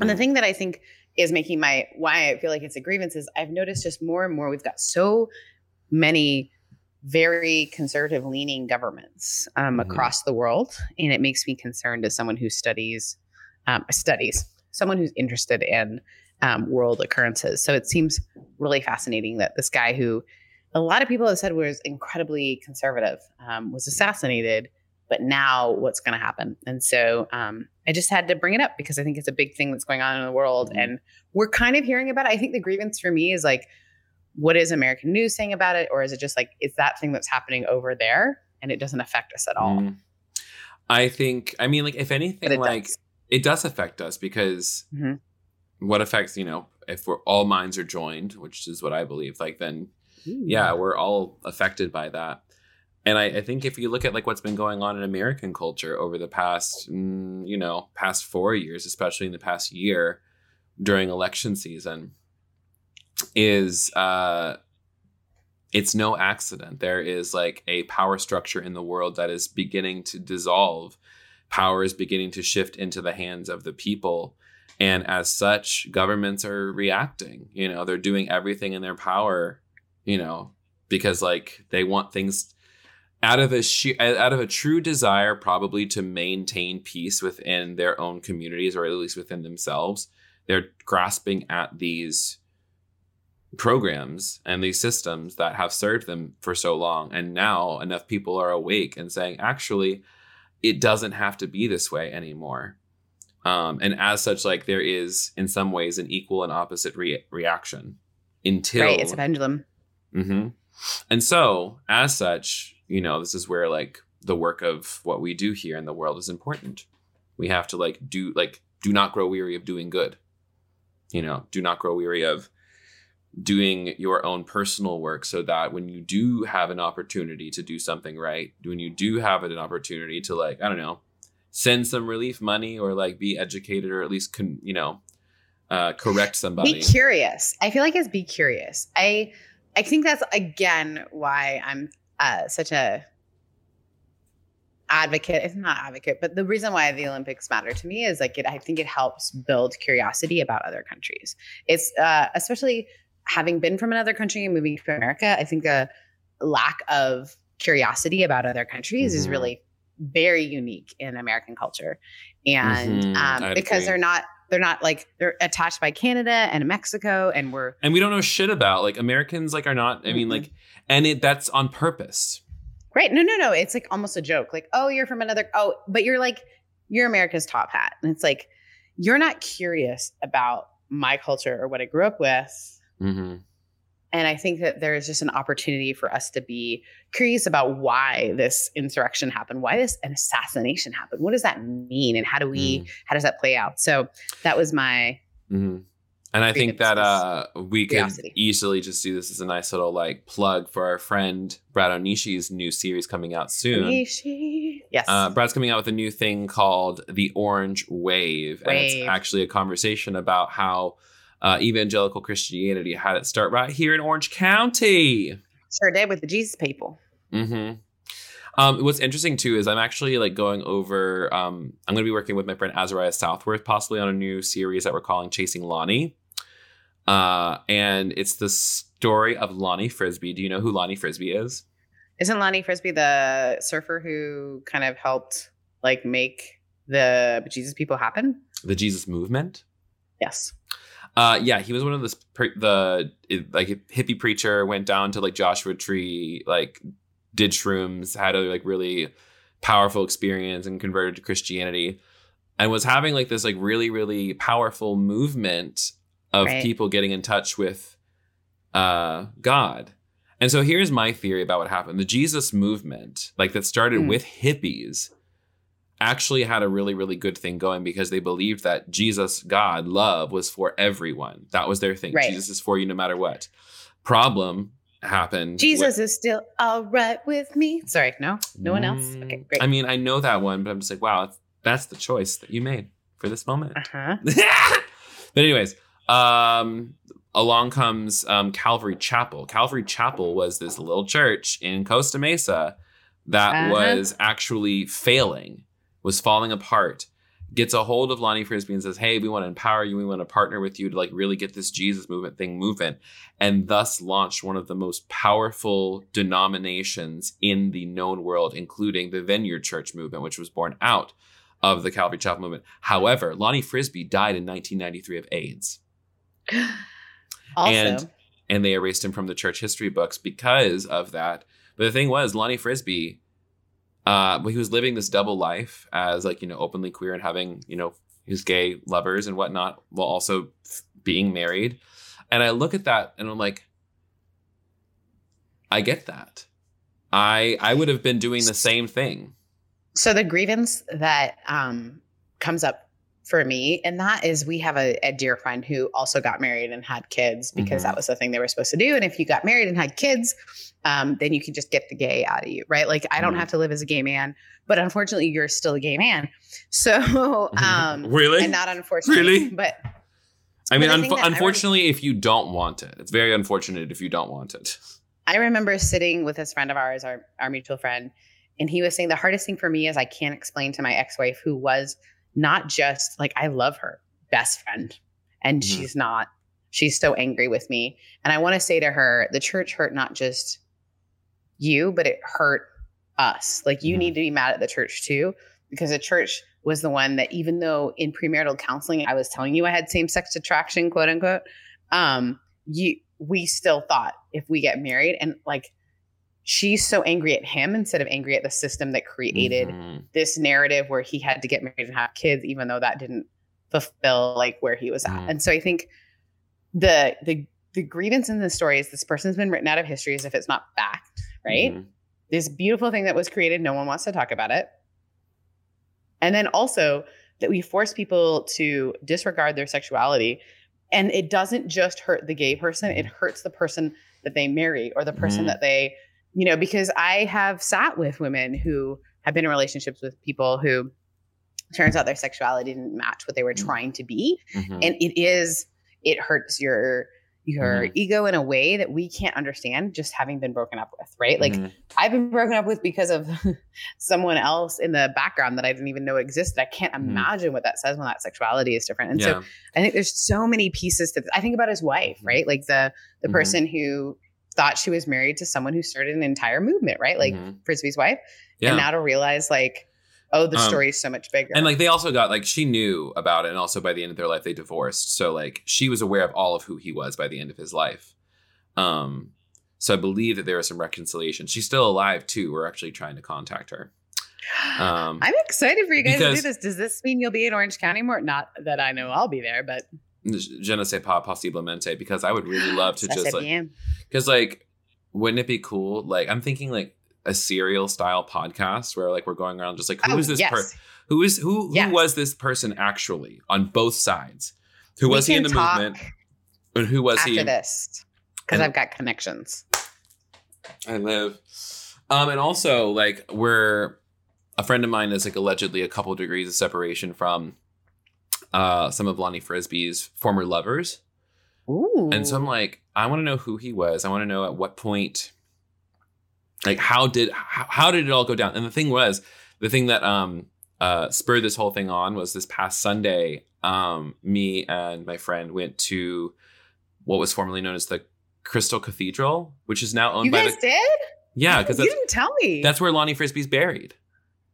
And the Mm-hmm. thing that I think is making my why I feel like it's a grievance is I've noticed just more and more we've got so many very conservative leaning governments um, Mhm. across the world, and it makes me concerned as someone who studies um, studies someone who's interested in um, world occurrences. So it seems really fascinating that this guy who a lot of people have said was incredibly conservative um, was assassinated but now what's going to happen and so um, i just had to bring it up because i think it's a big thing that's going on in the world Mhm. and we're kind of hearing about it i think the grievance for me is like what is american news saying about it or is it just like it's that thing that's happening over there and it doesn't affect us at all Mm. I think, I mean, like, if anything, it like, does. it does affect us because Mhm. what affects, you know, if we're all minds are joined, which is what I believe, like, then, yeah, we're all affected by that. And I, I think if you look at like what's been going on in American culture over the past, mm, you know, past four years, especially in the past year during election season, is uh, it's no accident. There is like a power structure in the world that is beginning to dissolve. Power is beginning to shift into the hands of the people. And as such, governments are reacting. You know, they're doing everything in their power, you know, because like they want things out of a out of a true desire probably to maintain peace within their own communities or at least within themselves. They're grasping at these programs and these systems that have served them for so long and now enough people are awake and saying actually it doesn't have to be this way anymore. Um, and as such, like there is in some ways an equal and opposite re- reaction until right. It's a pendulum. Mm-hmm. And so, as such, you know, this is where like the work of what we do here in the world is important. We have to like do like do not grow weary of doing good. You know, do not grow weary of doing your own personal work so that when you do have an opportunity to do something right, when you do have an opportunity to like, I don't know, send some relief money or like be educated or at least con- you know, uh correct somebody. Be curious. I feel like it's be curious. I I think that's again why I'm uh, such a advocate. It's not advocate, but the reason why the Olympics matter to me is like it. I think it helps build curiosity about other countries. It's uh, especially having been from another country and moving to America. I think a lack of curiosity about other countries is Mhm. really very unique in American culture, and Mhm, um, because agree. they're not they're not like they're attached by Canada and Mexico, and we're and we don't know shit about like Americans like are not I mean Mhm. like and it that's on purpose. Right. No, no, no. It's like almost a joke. Like, oh, you're from another. Oh, but you're like, you're America's top hat. And it's like, you're not curious about my culture or what I grew up with. Mm-hmm. And I think that there's just an opportunity for us to be curious about why this insurrection happened, why this an assassination happened. What does that mean? And how do we, how does that play out? So that was my, hmm And I think that uh, we Curiosity. easily just do this as a nice little like plug for our friend Brad Onishi's new series coming out soon. yes. Uh, Brad's coming out with a new thing called the Orange Wave, and it's actually a conversation about how uh, evangelical Christianity had its start right here in Orange County. sure did with the Jesus people. hmm Um, what's interesting too is I'm actually like going over. Um, I'm going to be working with my friend Azariah Southworth, possibly on a new series that we're calling Chasing Lonnie. Uh, and it's the story of Lonnie Frisbee. Do you know who Lonnie Frisbee is? Isn't Lonnie Frisbee the surfer who kind of helped like make the Jesus people happen? The Jesus Movement. Yes. Uh, yeah, he was one of the the like hippie preacher. Went down to like Joshua Tree, like did shrooms, had a like really powerful experience, and converted to Christianity, and was having like this like really really powerful movement of Right. people getting in touch with uh, God. And so here's my theory about what happened: the Jesus movement, like that started Hmm. with hippies, actually had a really really good thing going because they believed that Jesus God love was for everyone that was their thing Right. Jesus is for you no matter what problem happened Jesus is still all right with me. Sorry, no, no one else. Mm, Okay, great. I mean I know that one but I'm just like wow that's, the choice that you made for this moment uh huh. but anyways um along comes um Calvary Chapel Calvary Chapel was this little church in Costa Mesa that Uh-huh. was actually failing was falling apart gets a hold of Lonnie Frisbee and says, Hey, we want to empower you. We want to partner with you to like really get this Jesus movement thing moving. And thus launched one of the most powerful denominations in the known world, including the Vineyard Church movement, which was born out of the Calvary Chapel movement. However, Lonnie Frisbee died in 1993 of AIDS. Also, And- and they erased him from the church history books because of that. But the thing was, Lonnie Frisbee, uh, he was living this double life as like you know openly queer and having you know his gay lovers and whatnot, while also being married. And I look at that and I'm like, I get that. I I would have been doing the same thing. so the grievance that um, comes up for me, and that is we have a, a dear friend who also got married and had kids because Mhm. that was the thing they were supposed to do. And if you got married and had kids, um, then you can just get the gay out of you, right? Like I don't Mhm. have to live as a gay man, but unfortunately, you're still a gay man. So, um, really? and not unfortunately, Really? but I mean, the thing I unfortunately, if you don't want it, it's very unfortunate if you don't want it. I remember sitting with this friend of ours, our, our mutual friend, and he was saying the hardest thing for me is I can't explain to my ex wife, who was not just like, I love her, best friend, and Mhm. she's not, she's so angry with me. And I want to say to her, the church hurt not just you, but it hurt us. Like, you Mhm. need to be mad at the church too, because the church was the one that, even though in premarital counseling, I was telling you I had same sex attraction, quote unquote, um, you we still thought if we get married and like she's so angry at him instead of angry at the system that created Mhm. this narrative where he had to get married and have kids, even though that didn't fulfill like where he was at. Mhm. And so I think the the the grievance in this story is this person's been written out of history as if it's not fact, right? Mhm. This beautiful thing that was created, no one wants to talk about it. And then also that we force people to disregard their sexuality. And it doesn't just hurt the gay person, it hurts the person that they marry or the person Mhm. that they, you know, because I have sat with women who have been in relationships with people who turns out their sexuality didn't match what they were Mhm. trying to be. Mhm. And it is, it hurts your your Mhm. ego in a way that we can't understand just having been broken up with, right? Like Mhm. I've been broken up with because of someone else in the background that I didn't even know existed. I can't Mhm. imagine what that says when that sexuality is different. And yeah. so I think there's so many pieces to this. I think about his wife, Mhm. right? Like the the Mhm. person who thought she was married to someone who started an entire movement, right? Like Mhm. Frisbee's wife. yeah. And now to realize like, oh, the Um, story is so much bigger. And like they also got like she knew about it, and also by the end of their life they divorced. So like she was aware of all of who he was by the end of his life. Um, so I believe that there was some reconciliation. She's still alive too. We're actually trying to contact her. Um, I'm excited for you guys to do this. Does this mean you'll be in Orange County more? Not that I know I'll be there, but je ne sais pas possiblement because I would really love to just like because like wouldn't it be cool? Like I'm thinking like a serial style podcast where like we're going around just like who Oh, is this yes. per- who is who Yes. who was this person actually on both sides? Who We was he in the movement? And who was after he? this because I've got connections. I live. Um, and also like we're a friend of mine is like allegedly a couple degrees of separation from uh some of Lonnie Frisbee's former lovers. Ooh. And so I'm like, I want to know who he was. I want to know at what point, like, how did how, how did it all go down? And the thing was, the thing that um uh spurred this whole thing on was this past Sunday. Um, me and my friend went to what was formerly known as the Crystal Cathedral, which is now owned you by guys the did? yeah, because you didn't tell me. that's where Lonnie Frisbee's buried.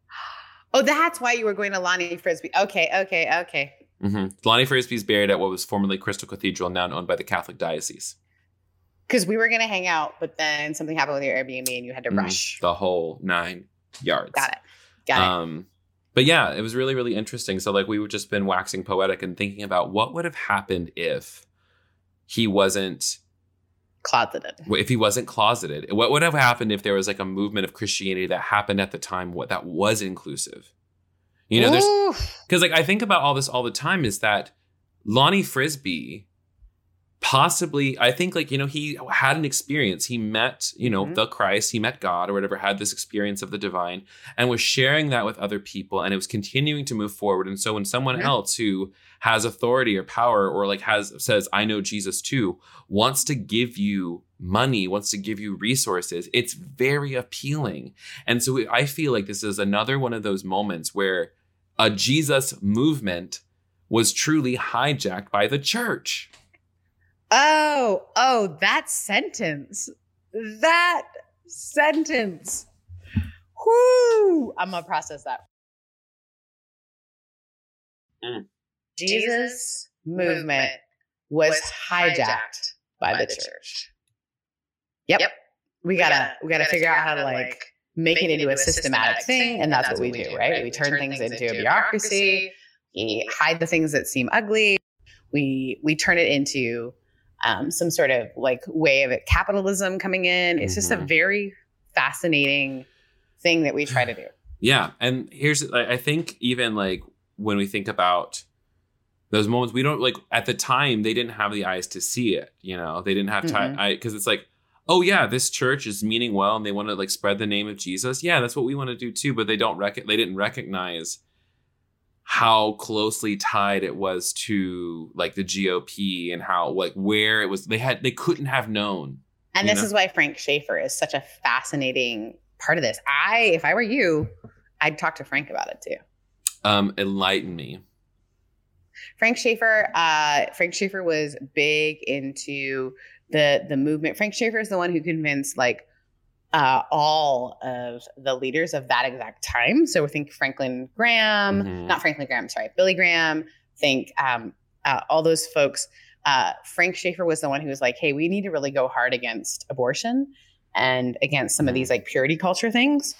oh, that's why you were going to Lonnie Frisbee. Okay, okay, okay. Hmm Lonnie is buried at what was formerly Crystal Cathedral, now owned by the Catholic Diocese. Because we were going to hang out, but then something happened with your Airbnb and you had to Mhm. rush. The whole nine yards. Got it. Got it. um but yeah it was really really interesting so like we were just been waxing poetic and thinking about what would have happened if he wasn't Closeted. if he wasn't closeted what would have happened if there was like a movement of christianity that happened at the time what that was inclusive you know there's because like i think about all this all the time is that lonnie frisbee possibly i think like you know he had an experience he met you know Mhm. the christ he met god or whatever had this experience of the divine and was sharing that with other people and it was continuing to move forward and so when someone Yeah. else who has authority or power or like has says i know jesus too wants to give you money wants to give you resources it's very appealing and so i feel like this is another one of those moments where a jesus movement was truly hijacked by the church Oh, oh, that sentence. That sentence. Whoo! I'm gonna process that. Mm. Jesus movement was hijacked by the church. Yep. We gotta we gotta figure out how to like make it into a systematic thing, and that's what we do, right? We turn things into a bureaucracy. We hide the things that seem ugly. We we turn it into um, some sort of like way of it, capitalism coming in. It's just a Mhm. very fascinating thing that we try to do. Yeah, and here's I I think even like when we think about those moments, we don't like at the time they didn't have the eyes to see it. You know, they didn't have time because it's like, oh yeah, this church is meaning well and they want to like spread the name of Jesus. Yeah, that's what we want to do too. But they don't rec- they didn't recognize how closely tied it was to like the GOP and how like where it was. They had they couldn't have known. And this know? is why Frank Schaeffer is such a fascinating part of this. I, if I were you, I'd talk to Frank about it too. Um, enlighten me. Frank Schaeffer, uh, Frank Schaeffer was big into the the movement. Frank Schaeffer is the one who convinced like uh, all of the leaders of that exact time. So we think Franklin Graham, Mhm. not Franklin Graham, sorry, Billy Graham. Think um, uh, all those folks. Uh, Frank Schaeffer was the one who was like, "Hey, we need to really go hard against abortion." and against some of these like purity culture things.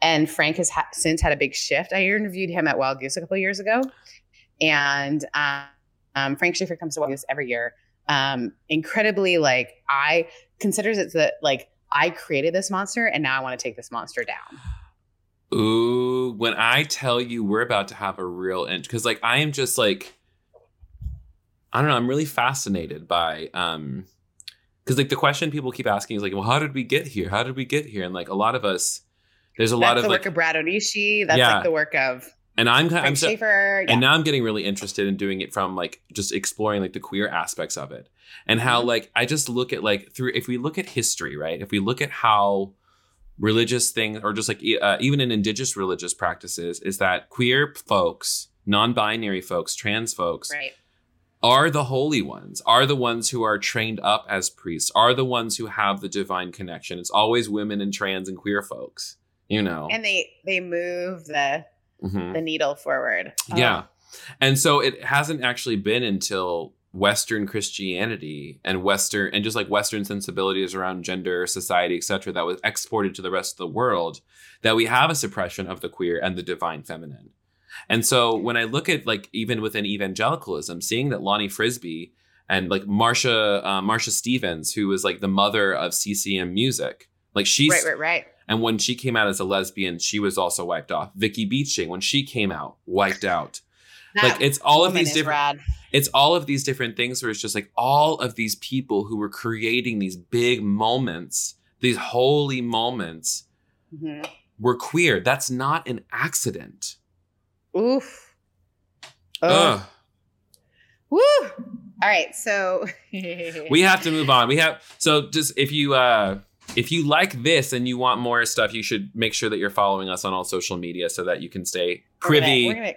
And Frank has ha- since had a big shift. I interviewed him at Wild Goose a couple years ago, and um, um, Frank Schaeffer comes to Wild Goose every year. Um, incredibly, like I considers it that like I created this monster, and now I want to take this monster down. Ooh, when I tell you we're about to have a real inch, because like I am just like, I don't know, I'm really fascinated by, um, because like the question people keep asking is like, well, how did we get here? How did we get here? And like a lot of us, there's a That's lot of the like, work of Brad Onishi. That's Yeah. like the work of and I'm kind, of, Schaeffer. Yeah. and now I'm getting really interested in doing it from like just exploring like the queer aspects of it and how Mhm. like I just look at like through if we look at history, right? If we look at how religious things or just like uh, even in indigenous religious practices is that queer folks, non-binary folks, trans folks right. are the holy ones, are the ones who are trained up as priests, are the ones who have the divine connection. It's always women and trans and queer folks, you know. And they they move the Mhm. the needle forward. Yeah. And so it hasn't actually been until Western Christianity and Western and just like Western sensibilities around gender, society, etc., that was exported to the rest of the world that we have a suppression of the queer and the divine feminine. And so when I look at like even within evangelicalism, seeing that Lonnie Frisbee and like Marsha uh, Marsha Stevens, who was like the mother of CCM music, like she's right, right, right. And when she came out as a lesbian, she was also wiped off. Vicky Beaching, when she came out, wiped out. like it's all of these different rad. it's all of these different things where it's just like all of these people who were creating these big moments, these holy moments Mhm. were queer. That's not an accident. Oof. Oh. Ugh. Woo. All right. So We have to move on. We have so just if you uh if you like this and you want more stuff, you should make sure that you're following us on all social media so that you can stay We're gonna- privy. We're gonna,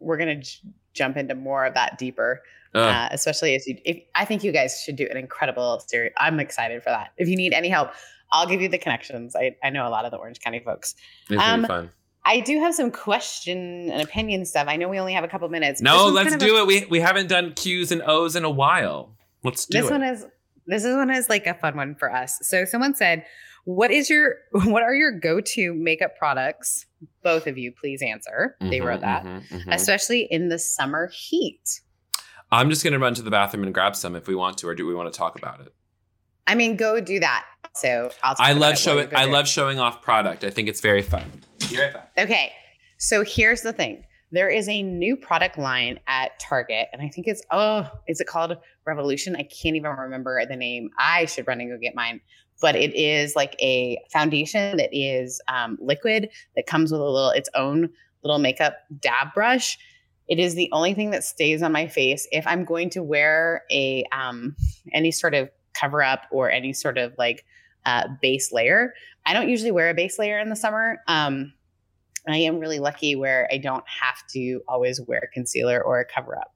we're gonna j- jump into more of that deeper, Ugh. uh, especially as you. If, I think you guys should do an incredible series. I'm excited for that. If you need any help, I'll give you the connections. I, I know a lot of the Orange County folks. it's um, be fun. I do have some question and opinion stuff. I know we only have a couple minutes. No, let's kind of do a- it. We we haven't done Q's and O's in a while. Let's do This it. This one is this is one is like a fun one for us. So someone said, "What is your what are your go to makeup products?" Both of you, please answer. They Mhm, wrote that, mhm, mhm. especially in the summer heat. I'm just gonna run to the bathroom and grab some if we want to, or do we want to talk about it? I mean, go do that. So I'll. talk I love showing. I love showing off product. I think it's very fun. Be right back. Okay, so here's the thing. There is a new product line at Target, and I think it's oh, is it called Revolution? I can't even remember the name. I should run and go get mine. But it is like a foundation that is um, liquid that comes with a little its own little makeup dab brush. It is the only thing that stays on my face if I'm going to wear a um, any sort of cover up or any sort of like uh, base layer. I don't usually wear a base layer in the summer. Um, I am really lucky where I don't have to always wear concealer or a cover up.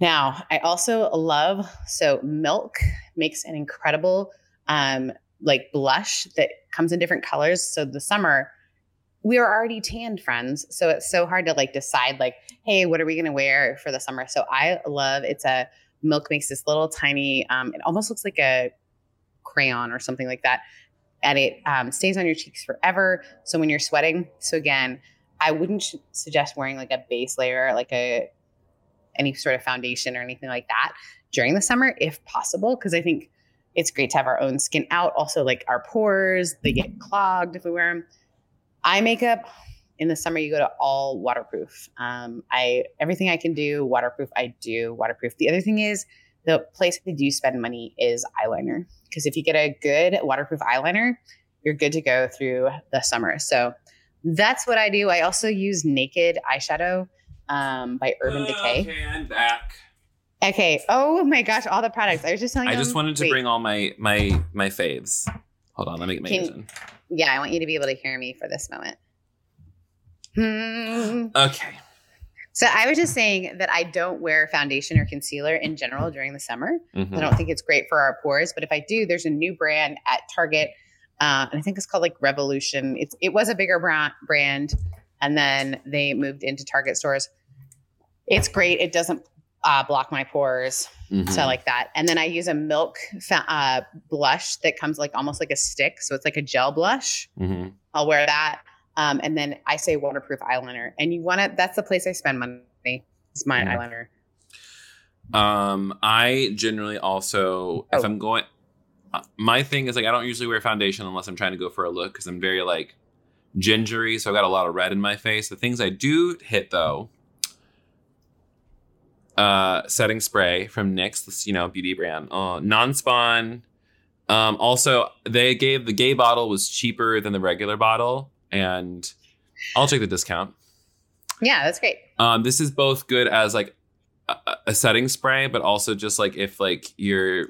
Now, I also love so Milk makes an incredible um like blush that comes in different colors. So the summer we are already tanned friends, so it's so hard to like decide like, hey, what are we going to wear for the summer? So I love it's a Milk makes this little tiny um it almost looks like a crayon or something like that and it um, stays on your cheeks forever. So when you're sweating, so again, I wouldn't sh- suggest wearing like a base layer, like a any sort of foundation or anything like that during the summer, if possible, because I think it's great to have our own skin out. Also, like our pores, they get clogged if we wear them. Eye makeup in the summer, you go to all waterproof. Um, I everything I can do waterproof, I do waterproof. The other thing is the place I do spend money is eyeliner because if you get a good waterproof eyeliner, you're good to go through the summer. So that's what I do. I also use Naked eyeshadow um, by Urban Decay. Okay, I'm back. Okay. Oh my gosh, all the products. I was just telling I them- just wanted to wait, bring all my my my faves. Hold on, let me get my Can- ears. Yeah, I want you to be able to hear me for this moment. Hmm. Okay. So I was just saying that I don't wear foundation or concealer in general during the summer. Mhm. I don't think it's great for our pores, but if I do, there's a new brand at Target, uh, and I think it's called like Revolution. It's it was a bigger brand, brand, and then they moved into Target stores. It's great. It doesn't uh, block my pores. Mhm. So I like that. And then I use a milk uh, blush that comes like almost like a stick. So it's like a gel blush. Mhm. I'll wear that. Um, and then I say waterproof eyeliner. And you want to, that's the place I spend money. It's my Mhm. eyeliner. Um, I generally also, if Oh. I'm going, uh, my thing is like I don't usually wear foundation unless I'm trying to go for a look because I'm very like gingery, so I've got a lot of red in my face. The things I do hit though, uh, setting spray from NYX, you know beauty brand, uh, non-spawn. Um, also, they gave the gay bottle was cheaper than the regular bottle, and I'll take the discount. Yeah, that's great. Um, this is both good as like a, a setting spray, but also just like if like you're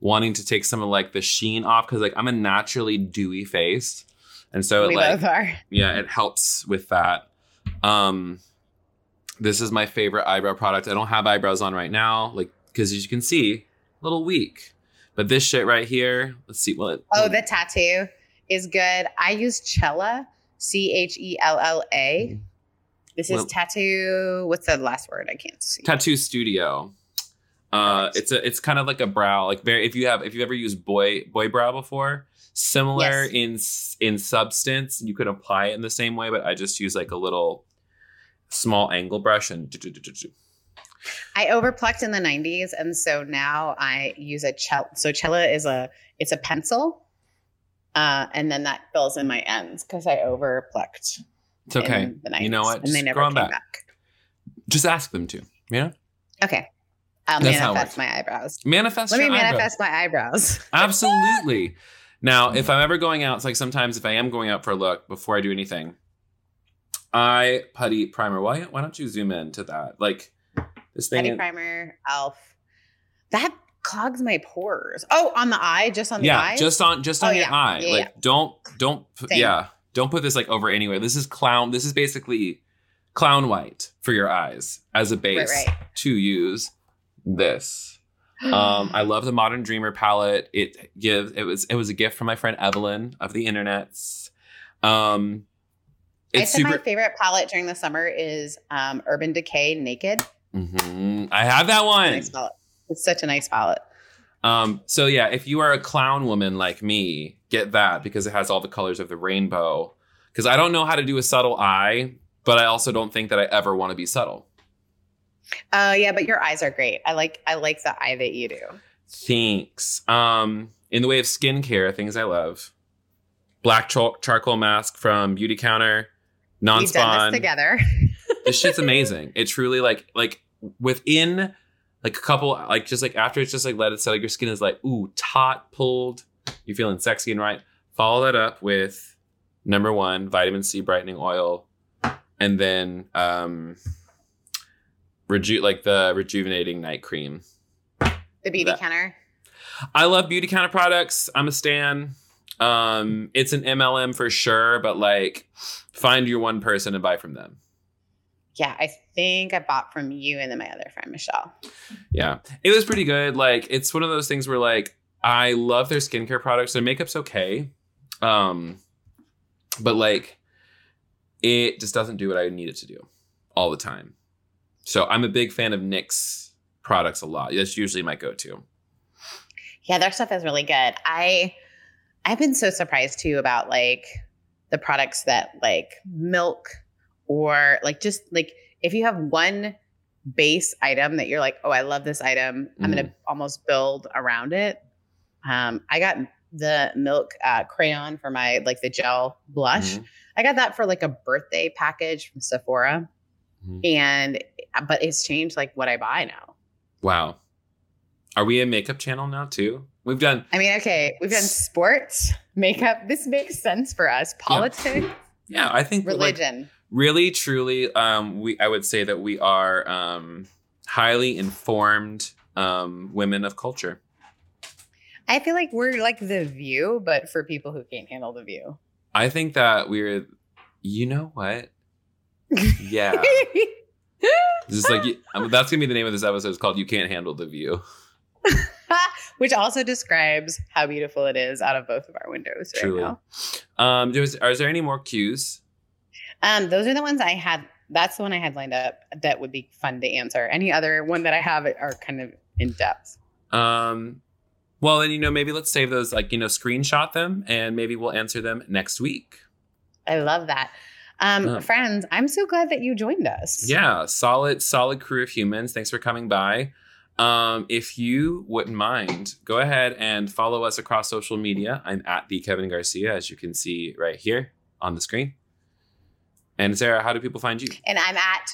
wanting to take some of like the sheen off because like I'm a naturally dewy face, and so it like both are. yeah, it helps with that. Um, this is my favorite eyebrow product. I don't have eyebrows on right now, like because as you can see, a little weak. But this shit right here, let's see. Well, it, Oh, the tattoo is good. I use Chella, C H E L L A. This is Well- tattoo. What's the last word? I can't see. tattoo studio uh it's a it's kind of like a brow like very if you have if you've ever used boy boy brow before similar Yes. in in substance you could apply it in the same way but i just use like a little small angle brush and do- do- do. I overplucked in the 90s, and so now I use a Chella. So Chella is a it's a pencil, uh, and then that fills in my ends because I overplucked. it's okay in the 90s, you know what And they Just never came 'em back. back. just ask them to you know Okay, I'll That's manifest my eyebrows. manifest Let me your eyebrows. manifest my eyebrows. Absolutely. Now, if I'm ever going out, it's like sometimes if I am going out for a look before I do anything, I putty primer. Why why don't you zoom in to that? Like this thing. Putty in- primer, Elf. That clogs my pores. Oh, on the eye, just on the yeah, eye. just on just Oh, on your yeah. eye. Yeah, like don't don't Same. yeah, don't put this like over anywhere. This is clown. This is basically clown white for your eyes as a base right, right. to use this. Um, I love the Modern Dreamer palette. It gives it was it was a gift from my friend Evelyn of the internets. Um, I it's said super. my favorite palette during the summer is um, Urban Decay Naked. Mm-hmm. I have that one. It's such a nice palette. Um, so yeah, if you are a clown woman like me, get that because it has all the colors of the rainbow. Because I don't know how to do a subtle eye, but I also don't think that I ever want to be subtle. Uh, yeah, but your eyes are great. I like I like the eye that you do. Thanks. Um, in the way of skincare, things I love: black char- charcoal mask from Beauty Counter, We've done non-spawn. this together. this shit's amazing. It truly like like within like a couple like just like after it's just like let it set like your skin is like ooh taut pulled. You're feeling sexy and right. Follow that up with number one vitamin C brightening oil, and then um reju like the rejuvenating night cream. The beauty That- counter. I love beauty counter products. I'm a stan. Um, it's an MLM for sure, but like find your one person and buy from them. Yeah, I think I bought from you and then my other friend Michelle. Yeah, it was pretty good. Like, it's one of those things where like I love their skincare products. Their makeup's okay, um, but like it just doesn't do what I need it to do all the time. So I'm a big fan of NYX products a lot. That's usually my go-to. Yeah, their stuff is really good. I I've been so surprised too about like the products that like milk or like just like if you have one base item that you're like, oh, I love this item, I'm gonna almost build around it. Um, I got the milk uh, crayon for my like the gel blush. Mhm. I got that for like a birthday package from Sephora, Mhm. and but it's changed like what I buy now. Wow. Are we a makeup channel now too? We've done I mean, okay, we've done sports, makeup. This makes sense for us. Politics, yeah. I think like, religion. Really truly um we i would say that we are um highly informed um women of culture I feel like we're like the view, but for people who can't handle the view. i think that we're you know what yeah just like um, that's gonna be the name of this episode it's called you can't handle the view Which also describes how beautiful it is out of both of our windows right Truly. now. um there's are there any more cues Um, those are the ones I had That's the one I had lined up that would be fun to answer. Any other one that I have are kind of in depth. Um, well, then you know maybe let's save those like you know screenshot them and maybe we'll answer them next week. I love that. Um. Friends, I'm so glad that you joined us. Yeah, solid, solid crew of humans. Thanks for coming by. Um, if you wouldn't mind, go ahead and follow us across social media. I'm at the Kevin Garcia, as you can see right here on the screen. And Sarah, how do people find you? And I'm at,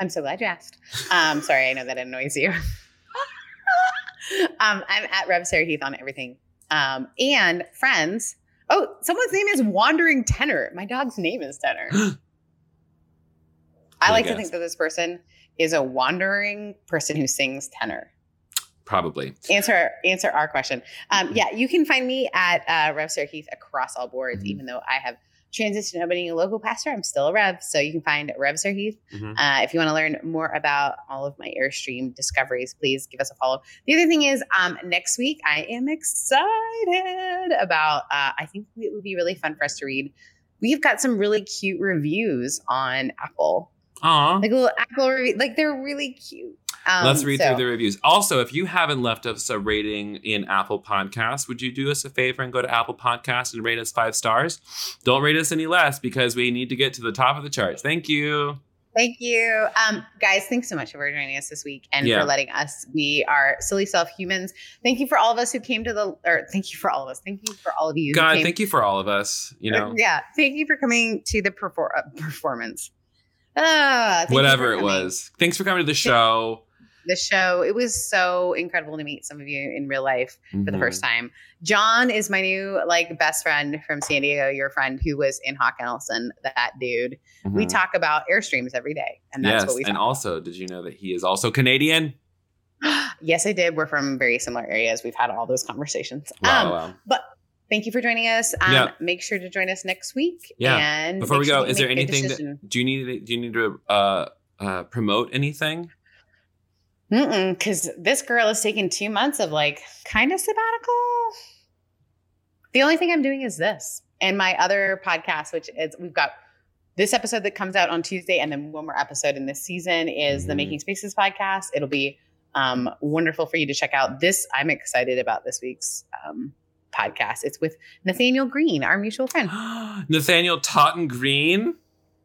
I'm so glad you asked. Um, sorry, I know that annoys you. um, I'm at Rev Sarah Heath on everything. Um, and friends, oh, someone's name is Wandering Tenor. My dog's name is Tenor. I like to think that this person is a wandering person who sings tenor. Probably. Answer answer our question. Um, yeah, you can find me at uh, Rev Sarah Heath across all boards, Mhm. even though I have transitioned to being a local pastor. I'm still a Rev, so you can find Rev Sarah Heath. Mhm. Uh, if you want to learn more about all of my Airstream discoveries, please give us a follow. The other thing is, um, next week I am excited about. Uh, I think it would be really fun for us to read. We've got some really cute reviews on Apple, Aw. like little Apple review, like they're really cute. Um, Let's read so- through the reviews. Also, if you haven't left us a rating in Apple Podcasts, would you do us a favor and go to Apple Podcasts and rate us five stars? Don't rate us any less because we need to get to the top of the charts. Thank you. Thank you. Um, guys, thanks so much for joining us this week and Yeah. for letting us be our silly self humans. Thank you for all of us who came to the, or thank you for all of us. Thank you for all of you. who God, thank you for all of us. You know, Yeah. Thank you for coming to the perfor- uh, performance. Ah, whatever it was. Thanks for coming to the show. The show, it was so incredible to meet some of you in real life for the Mhm. first time. John is my new like best friend from San Diego, your friend who was in Hawk Nelson, that dude. We Mhm. talk about Airstreams every day. And that's yes, what we and also, did you know that he is also Canadian? yes, I did. We're from very similar areas. We've had all those conversations. Wow, um, wow. But thank you for joining us. Um, Yeah. Make sure to join us next week. Yeah. And Before we sure go, is there make a good anything that do you need? Do you need to uh, uh, promote anything? Because this girl is taking two months of like kind of sabbatical. The only thing I'm doing is this and my other podcast, which is we've got this episode that comes out on Tuesday, and then one more episode in this season is the Mhm. Making Spaces podcast. It'll be um, wonderful for you to check out. This I'm excited about this week's um, podcast. It's with Nathaniel Green, our mutual friend. Nathaniel Totten Green.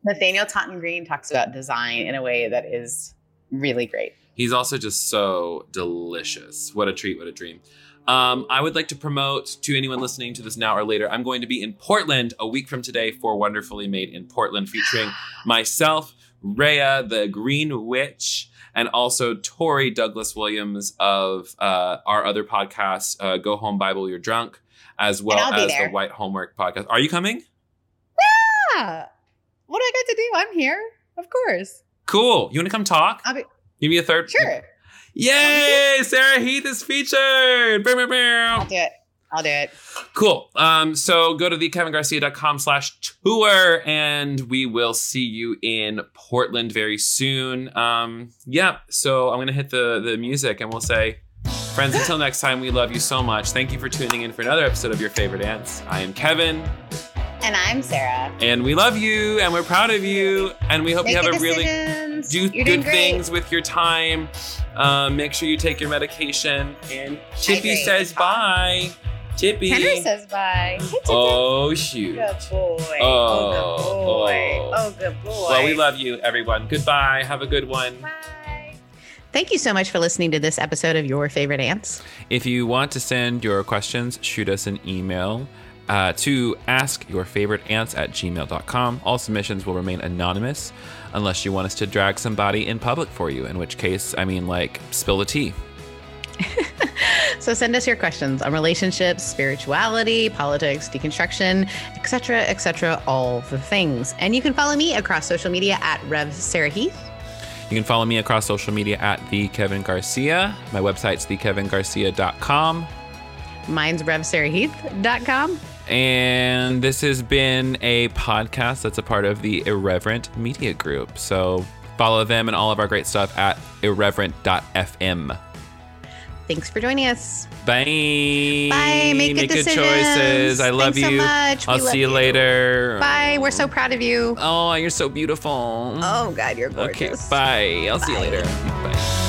Nathaniel Totten Green talks about design in a way that is really great. He's also just so delicious. What a treat, what a dream. Um, I would like to promote to anyone listening to this now or later. I'm going to be in Portland a week from today for Wonderfully Made in Portland, featuring myself, Rhea, the Green Witch, and also Tori Douglas Williams of uh, our other podcast, uh, Go Home Bible You're Drunk, as well as there. the White Homework podcast. Are you coming? Yeah. What do I got to do? I'm here. Of course. Cool. You want to come talk? I'll be Give me a third. sure. Yay! Sarah Heath is featured. I'll do it. I'll do it. Cool. Um, so go to thekevingarcia.com slash tour and we will see you in Portland very soon. Um, yeah, so I'm gonna hit the the music and we'll say, friends, until next time, we love you so much. Thank you for tuning in for another episode of Your Favorite Ants. I am Kevin, And I'm Sarah. and we love you and we're proud of you, and we hope you have a really do You're good things with your time. Um, make sure you take your medication. And Chippy says bye. Chippy. Henry says bye. Hey, Oh shoot. Good boy. Oh, Oh, good boy. oh. Oh, good boy. Well, we love you, everyone. Goodbye. Have a good one. Bye. Thank you so much for listening to this episode of Your Favorite Ants. If you want to send your questions, shoot us an email uh, to askyourfavoriteants at gmail.com. All submissions will remain anonymous unless you want us to drag somebody in public for you, in which case, I mean, like, spill the tea. So send us your questions on relationships, spirituality, politics, deconstruction, etc., etc., all the things. And you can follow me across social media at Rev Sarah Heath. You can follow me across social media at the Kevin Garcia. My website's thekevingarcia.com. Mine's RevSarahHeath.com. And this has been a podcast that's a part of the Irreverent Media Group. So follow them and all of our great stuff at irreverent.fm. Thanks for joining us. Bye. Bye. Make good decisions. choices. I love Thanks you. so much. I'll love see you, later. Bye. We're so proud of you. Oh, you're so beautiful. Oh God, you're gorgeous. Okay, bye. I'll see you later. Bye.